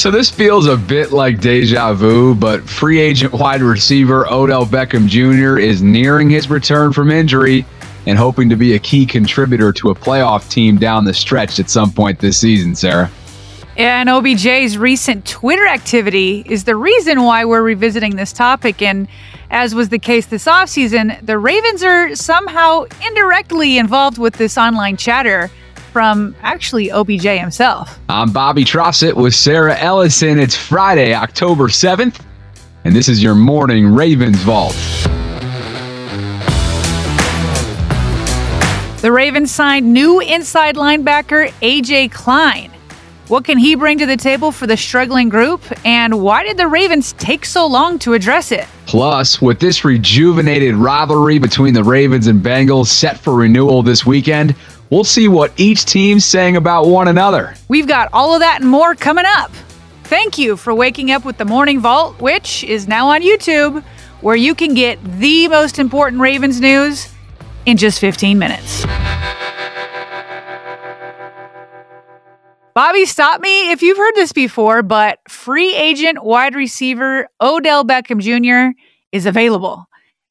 So this feels a bit like deja vu, but free agent wide receiver Odell Beckham Jr. is nearing his return from injury and hoping to be a key contributor to a playoff team down the stretch at some point this season, Sarah. And OBJ's recent Twitter activity is the reason why we're revisiting this topic. And as was the case this offseason, the Ravens are somehow indirectly involved with this online chatter from actually OBJ himself. I'm Bobby Trossett with Sarah Ellison. It's Friday, October 7th, and this is your morning Ravens Vault. The Ravens signed new inside linebacker AJ Klein. What can he bring to the table for the struggling group? And why did the Ravens take so long to address it? Plus, with this rejuvenated rivalry between the Ravens and Bengals set for renewal this weekend, we'll see what each team's saying about one another. We've got all of that and more coming up. Thank you for waking up with the Morning Vault, which is now on YouTube, where you can get the most important Ravens news in just 15 minutes. Bobby, stop me if you've heard this before, but free agent wide receiver Odell Beckham Jr. is available.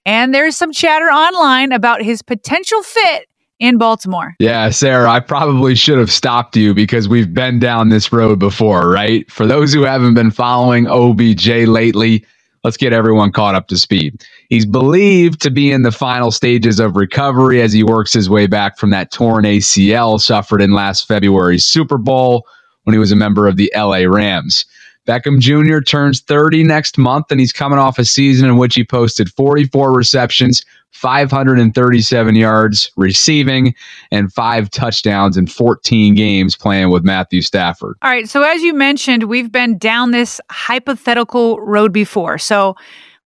And there's some chatter online about his potential fit in Baltimore. Yeah, Sarah, I probably should have stopped you because we've been down this road before, right? For those who haven't been following OBJ lately, let's get everyone caught up to speed. He's believed to be in the final stages of recovery as he works his way back from that torn ACL suffered in last February's Super Bowl when he was a member of the LA Rams. Beckham Jr. turns 30 next month, and he's coming off a season in which he posted 44 receptions, 537 yards receiving, and five touchdowns in 14 games playing with Matthew Stafford. All right. So, as you mentioned, we've been down this hypothetical road before. So,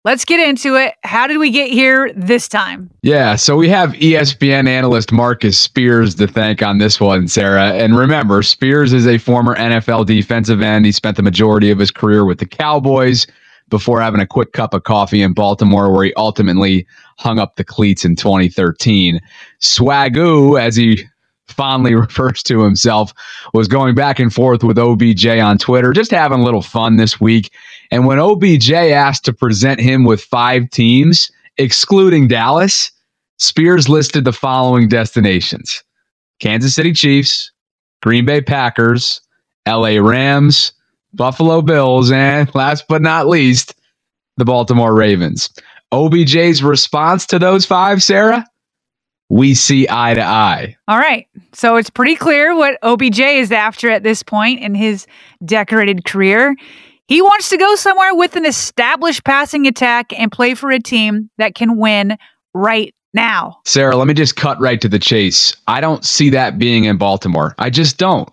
Let's get into it. How did we get here this time? Yeah, so we have ESPN analyst Marcus Spears to thank on this one, Sarah. And remember, Spears is a former NFL defensive end. He spent the majority of his career with the Cowboys before having a quick cup of coffee in Baltimore, where he ultimately hung up the cleats in 2013. Swagu, as he fondly refers to himself, was going back and forth with OBJ on Twitter, just having a little fun this week. And when OBJ asked to present him with five teams, excluding Dallas, Spears listed the following destinations Kansas City Chiefs, Green Bay Packers, LA Rams, Buffalo Bills, and last but not least, the Baltimore Ravens. OBJ's response to those five, Sarah? We see eye to eye. All right. So it's pretty clear what OBJ is after at this point in his decorated career. He wants to go somewhere with an established passing attack and play for a team that can win right now. Sarah, let me just cut right to the chase. I don't see that being in Baltimore. I just don't.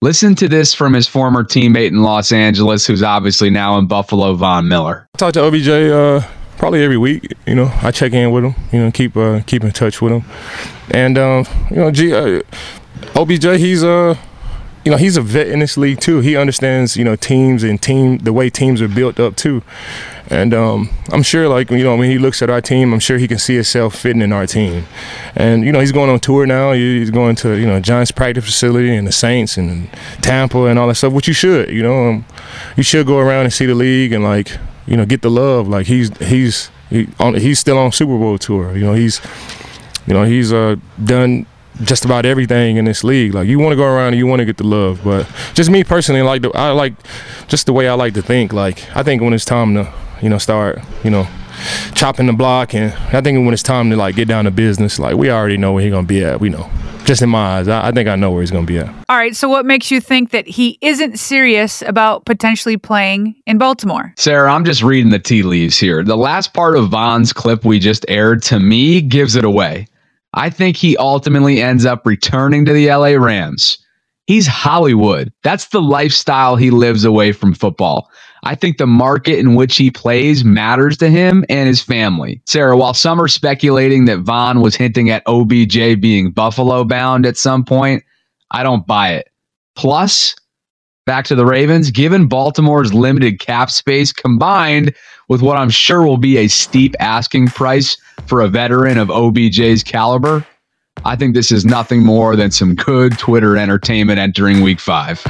Listen to this from his former teammate in Los Angeles, who's obviously now in Buffalo, Von Miller. I talk to OBJ uh, probably every week. You know, I check in with him. You know, keep uh, keep in touch with him. And um, you know, G, uh, OBJ, he's uh you know, he's a vet in this league too. He understands, you know, teams and team the way teams are built up too. And um, I'm sure, like you know, when he looks at our team, I'm sure he can see himself fitting in our team. And you know, he's going on tour now. He's going to you know Giants practice facility and the Saints and Tampa and all that stuff. Which you should, you know, um, you should go around and see the league and like you know get the love. Like he's he's he on, he's still on Super Bowl tour. You know, he's you know he's uh, done just about everything in this league. Like you want to go around and you want to get the love, but just me personally, like the, I like just the way I like to think. Like I think when it's time to you know, start, you know, chopping the block. And I think when it's time to like get down to business, like we already know where he's gonna be at. We know. Just in my eyes, I, I think I know where he's going to be at. All right. So, what makes you think that he isn't serious about potentially playing in Baltimore? Sarah, I'm just reading the tea leaves here. The last part of Von's clip we just aired to me gives it away. I think he ultimately ends up returning to the LA Rams. He's Hollywood. That's the lifestyle he lives away from football. I think the market in which he plays matters to him and his family. Sarah, while some are speculating that Von was hinting at OBJ being Buffalo bound at some point, I don't buy it. Plus, back to the Ravens, given Baltimore's limited cap space combined with what I'm sure will be a steep asking price for a veteran of OBJ's caliber, I think this is nothing more than some good Twitter entertainment entering week five.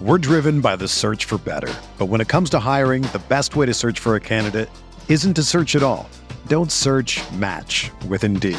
We're driven by the search for better. But when it comes to hiring, the best way to search for a candidate isn't to search at all. Don't search match with Indeed.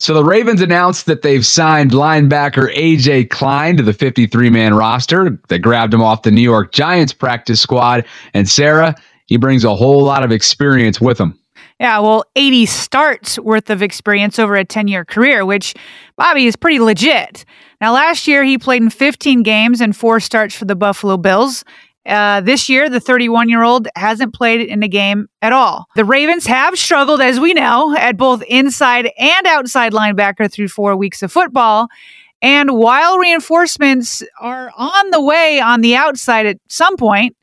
So the Ravens announced that they've signed linebacker AJ Klein to the 53 man roster. They grabbed him off the New York Giants practice squad. And Sarah, he brings a whole lot of experience with him. Yeah, well, 80 starts worth of experience over a 10 year career, which Bobby is pretty legit. Now, last year he played in 15 games and four starts for the Buffalo Bills. Uh, this year, the 31 year old hasn't played in a game at all. The Ravens have struggled, as we know, at both inside and outside linebacker through four weeks of football. And while reinforcements are on the way on the outside at some point,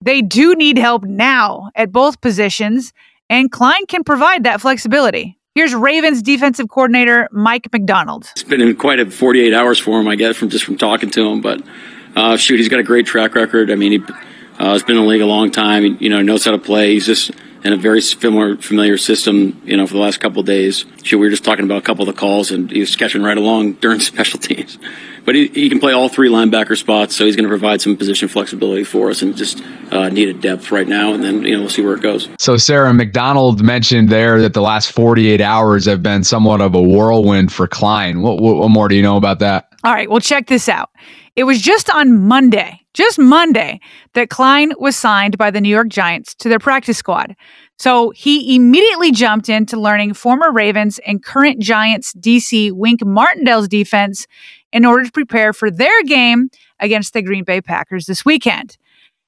they do need help now at both positions, and Klein can provide that flexibility. Here's Ravens defensive coordinator Mike Macdonald. It's been quite a 48 hours for him, I guess, from just from talking to him, but uh, shoot, he's got a great track record. I mean, he uh, has been in the league a long time. He, You know, knows how to play. He's just in a very familiar, familiar system. You know, for the last couple of days. Shoot, we were just talking about a couple of the calls, and he was catching right along during special teams. But he, he can play all three linebacker spots, so he's going to provide some position flexibility for us, and just uh, needed depth right now. And then you know we'll see where it goes. So Sarah Macdonald mentioned there that the last 48 hours have been somewhat of a whirlwind for Klein. What, what, what more do you know about that? All right, well, check this out. It was just on Monday, just Monday, that Klein was signed by the New York Giants to their practice squad. So he immediately jumped into learning former Ravens and current Giants DC Wink Martindale's defense in order to prepare for their game against the Green Bay Packers this weekend.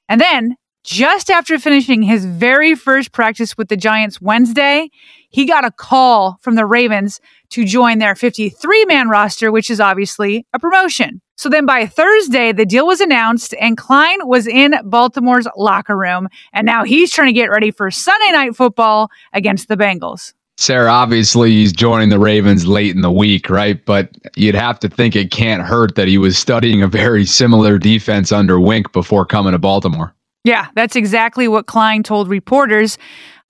And then, just after finishing his very first practice with the Giants Wednesday, he got a call from the Ravens to join their 53 man roster, which is obviously a promotion. So then by Thursday, the deal was announced and Klein was in Baltimore's locker room. And now he's trying to get ready for Sunday night football against the Bengals. Sarah, obviously he's joining the Ravens late in the week, right? But you'd have to think it can't hurt that he was studying a very similar defense under Wink before coming to Baltimore. Yeah, that's exactly what Klein told reporters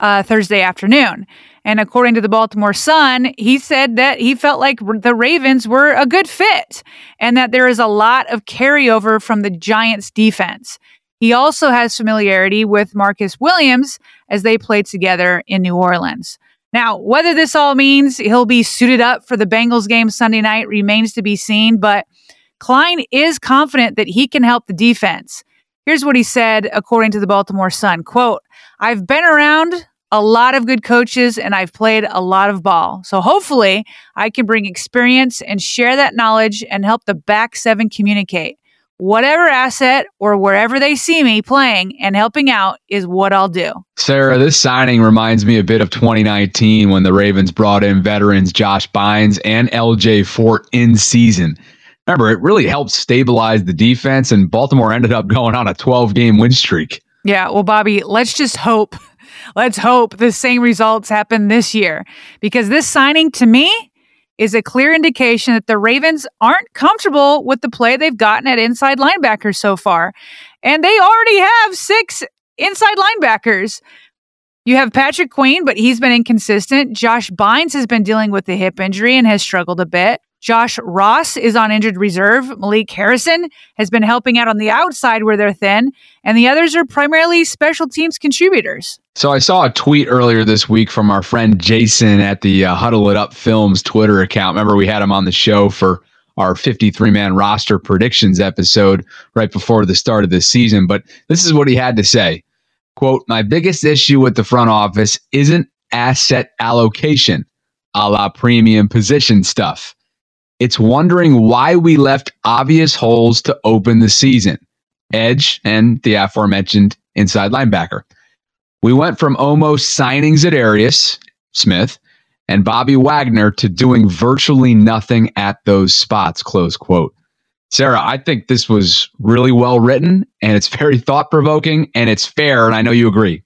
uh, Thursday afternoon. And according to the Baltimore Sun, he said that he felt like the Ravens were a good fit and that there is a lot of carryover from the Giants defense. He also has familiarity with Marcus Williams as they played together in New Orleans. Now, whether this all means he'll be suited up for the Bengals game Sunday night remains to be seen, but Klein is confident that he can help the defense. Here's what he said according to the Baltimore Sun, quote, "I've been around a lot of good coaches and I've played a lot of ball. So hopefully I can bring experience and share that knowledge and help the back seven communicate. Whatever asset or wherever they see me playing and helping out is what I'll do. Sarah, this signing reminds me a bit of 2019 when the Ravens brought in veterans Josh Bynes and LJ Fort in season. Remember, it really helped stabilize the defense, and Baltimore ended up going on a 12 game win streak. Yeah, well, Bobby, let's just hope Let's hope the same results happen this year because this signing to me is a clear indication that the Ravens aren't comfortable with the play they've gotten at inside linebackers so far. And they already have six inside linebackers. You have Patrick Queen, but he's been inconsistent. Josh Bynes has been dealing with the hip injury and has struggled a bit. Josh Ross is on injured reserve. Malik Harrison has been helping out on the outside where they're thin, and the others are primarily special teams contributors. So I saw a tweet earlier this week from our friend Jason at the uh, Huddle It Up Films Twitter account. Remember, we had him on the show for our 53 man roster predictions episode right before the start of this season. But this is what he had to say quote, My biggest issue with the front office isn't asset allocation, a la premium position stuff. It's wondering why we left obvious holes to open the season edge and the aforementioned inside linebacker. We went from almost signings Za'Darius, Smith, and Bobby Wagner to doing virtually nothing at those spots, close quote. Sarah, I think this was really well written and it's very thought provoking and it's fair. And I know you agree.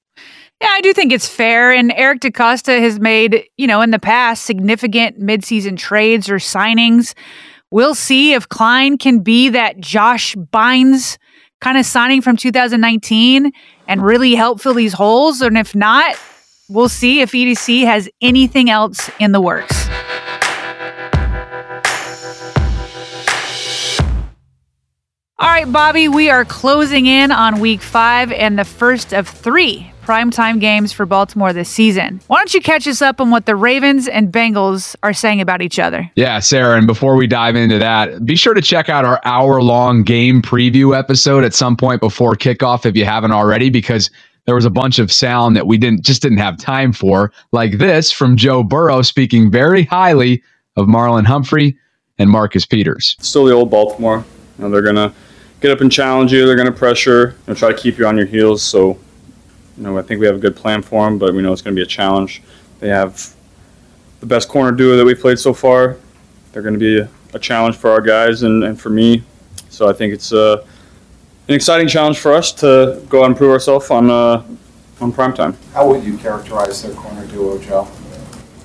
Yeah, I do think it's fair. And Eric DeCosta has made, you know, in the past significant midseason trades or signings. We'll see if Klein can be that Josh Bynes kind of signing from 2019 and really help fill these holes. And if not, we'll see if EDC has anything else in the works. All right, Bobby, we are closing in on week five and the first of three primetime games for Baltimore this season. Why don't you catch us up on what the Ravens and Bengals are saying about each other? Yeah, Sarah, and before we dive into that, be sure to check out our hour long game preview episode at some point before kickoff if you haven't already, because there was a bunch of sound that we didn't just didn't have time for, like this from Joe Burrow speaking very highly of Marlon Humphrey and Marcus Peters. Still the old Baltimore. You know, they're gonna get up and challenge you. They're gonna pressure and try to keep you on your heels. So you know, I think we have a good plan for them, but we know it's going to be a challenge. They have the best corner duo that we've played so far. They're going to be a, a challenge for our guys and, and for me. So I think it's uh, an exciting challenge for us to go out and prove ourselves on uh, on prime time. How would you characterize their corner duo, Joe?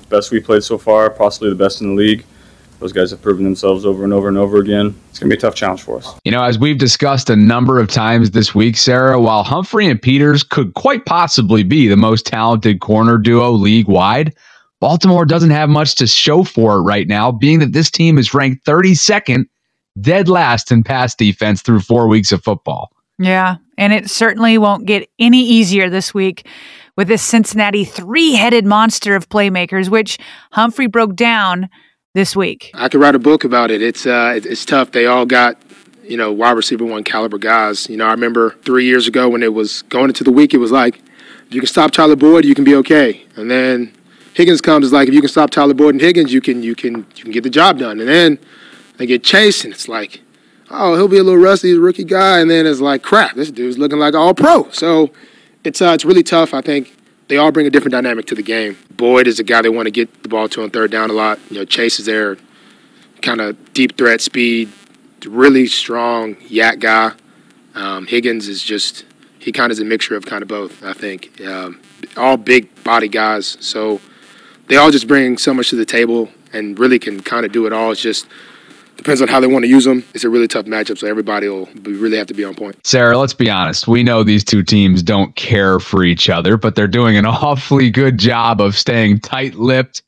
Best we played so far, possibly the best in the league. Those guys have proven themselves over and over and over again. It's going to be a tough challenge for us. You know, as we've discussed a number of times this week, Sarah, while Humphrey and Peters could quite possibly be the most talented corner duo league wide, Baltimore doesn't have much to show for it right now, being that this team is ranked 32nd, dead last in pass defense through four weeks of football. Yeah, and it certainly won't get any easier this week with this Cincinnati three headed monster of playmakers, which Humphrey broke down this week? I could write a book about it. It's uh, it's tough. They all got you know wide receiver one caliber guys. You know, I remember three years ago when it was going into the week, it was like if you can stop Tyler Boyd, you can be okay. And then Higgins comes, it's like if you can stop Tyler Boyd and Higgins, you can you can you can get the job done. And then they get Chase, and it's like, oh, he'll be a little rusty, he's a rookie guy. And then it's like, crap, this dude's looking like all pro. So it's uh, it's really tough. I think they all bring a different dynamic to the game. Boyd is a guy they want to get the ball to on third down a lot. You know, Chase is there, kind of deep threat speed, really strong YAC guy. Um, Higgins is just he kind of is a mixture of kind of both. I think um, all big body guys, so they all just bring so much to the table and really can kind of do it all. It's just depends on how they want to use them. It's a really tough matchup, so everybody will really have to be on point. Sarah, let's be honest. We know these two teams don't care for each other, but they're doing an awfully good job of staying tight-lipped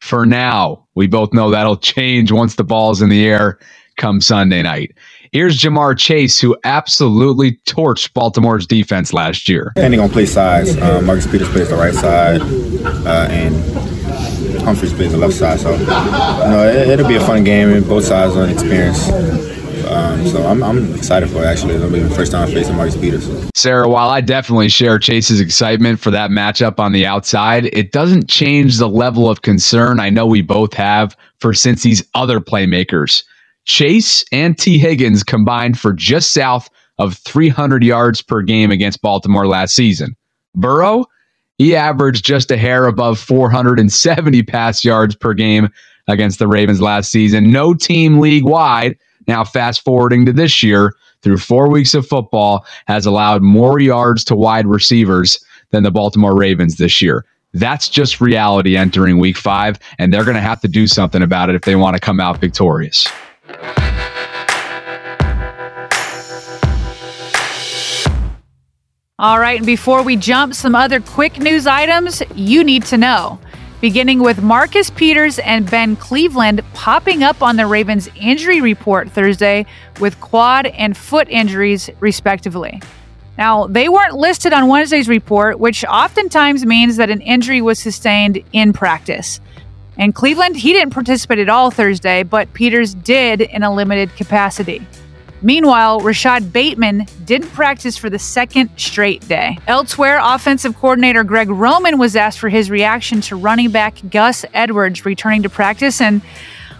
for now. We both know that'll change once the ball's in the air come Sunday night. Here's Ja'Marr Chase, who absolutely torched Baltimore's defense last year. Depending on play size, um, Marcus Peters plays the right side, uh, and Humphries plays the left side. So, know, it, will be a fun game, and both sides are experienced. Um, so I'm, I'm, excited for it, actually. It'll be the first time facing Marcus Peters. Sarah, while I definitely share Chase's excitement for that matchup on the outside, it doesn't change the level of concern I know we both have for Cincy's other playmakers. Chase and Tee Higgins combined for just south of 300 yards per game against Baltimore last season. Burrow, he averaged just a hair above 470 pass yards per game against the Ravens last season. No team league wide, now fast forwarding to this year, through four weeks of football, has allowed more yards to wide receivers than the Baltimore Ravens this year. That's just reality entering week five, and they're going to have to do something about it if they want to come out victorious. All right, and before we jump, some other quick news items you need to know. Beginning with Marcus Peters and Ben Cleveland popping up on the Ravens injury report Thursday with quad and foot injuries, respectively. Now, they weren't listed on Wednesday's report, which oftentimes means that an injury was sustained in practice. And Cleveland, he didn't participate at all Thursday, but Peters did in a limited capacity. Meanwhile, Rashod Bateman didn't practice for the second straight day. Elsewhere, offensive coordinator Greg Roman was asked for his reaction to running back Gus Edwards returning to practice, and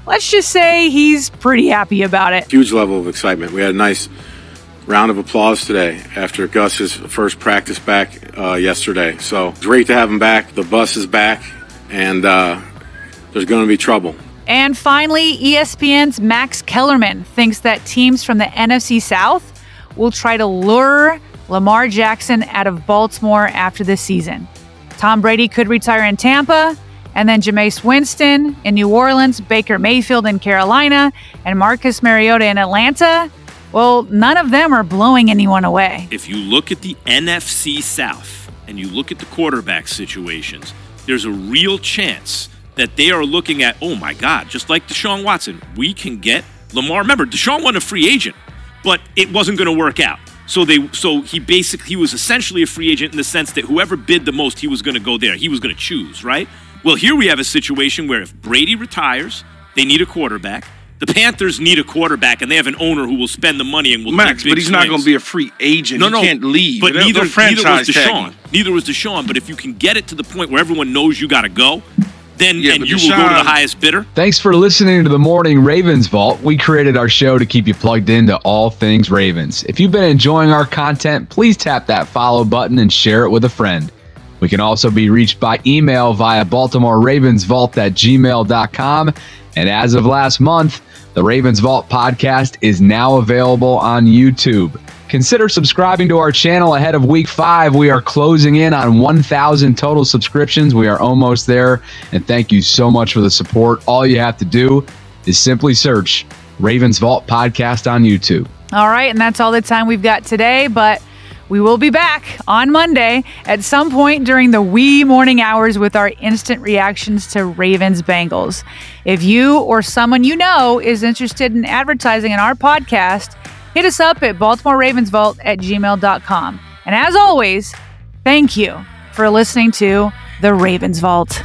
let's just say he's pretty happy about it. Huge level of excitement. We had a nice round of applause today after Gus's first practice back uh, yesterday. So great to have him back. The bus is back, and uh, there's going to be trouble. And finally, ESPN's Max Kellerman thinks that teams from the NFC South will try to lure Lamar Jackson out of Baltimore after this season. Tom Brady could retire in Tampa, and then Jameis Winston in New Orleans, Baker Mayfield in Carolina, and Marcus Mariota in Atlanta. Well, none of them are blowing anyone away. If you look at the NFC South and you look at the quarterback situations, there's a real chance that they are looking at, oh my God, just like Deshaun Watson, we can get Lamar. Remember, Deshaun wasn't a free agent, but it wasn't going to work out. So they, so he basically he was essentially a free agent in the sense that whoever bid the most, he was going to go there. He was going to choose, right? Well, here we have a situation where if Brady retires, they need a quarterback. The Panthers need a quarterback, and they have an owner who will spend the money and will Max, but he's swings. not going to be a free agent. No, he no, can't leave. But neither, neither was Deshaun. him. Neither was Deshaun. But if you can get it to the point where everyone knows you got to go, then Yeah, and but you will go to the highest bidder. Thanks for listening to the Morning Ravens Vault. We created our show to keep you plugged into all things Ravens. If you've been enjoying our content, please tap that follow button and share it with a friend. We can also be reached by email via Baltimore Ravens at gmail.com. And as of last month, the Ravens Vault podcast is now available on YouTube. Consider subscribing to our channel ahead of week five. We are closing in on 1,000 total subscriptions. We are almost there. And thank you so much for the support. All you have to do is simply search Ravens Vault Podcast on YouTube. All right, and that's all the time we've got today, but we will be back on Monday at some point during the wee morning hours with our instant reactions to Ravens Bengals. If you or someone you know is interested in advertising in our podcast, hit us up at Baltimore Ravens Vault at gmail.com. And as always, thank you for listening to the Ravens Vault.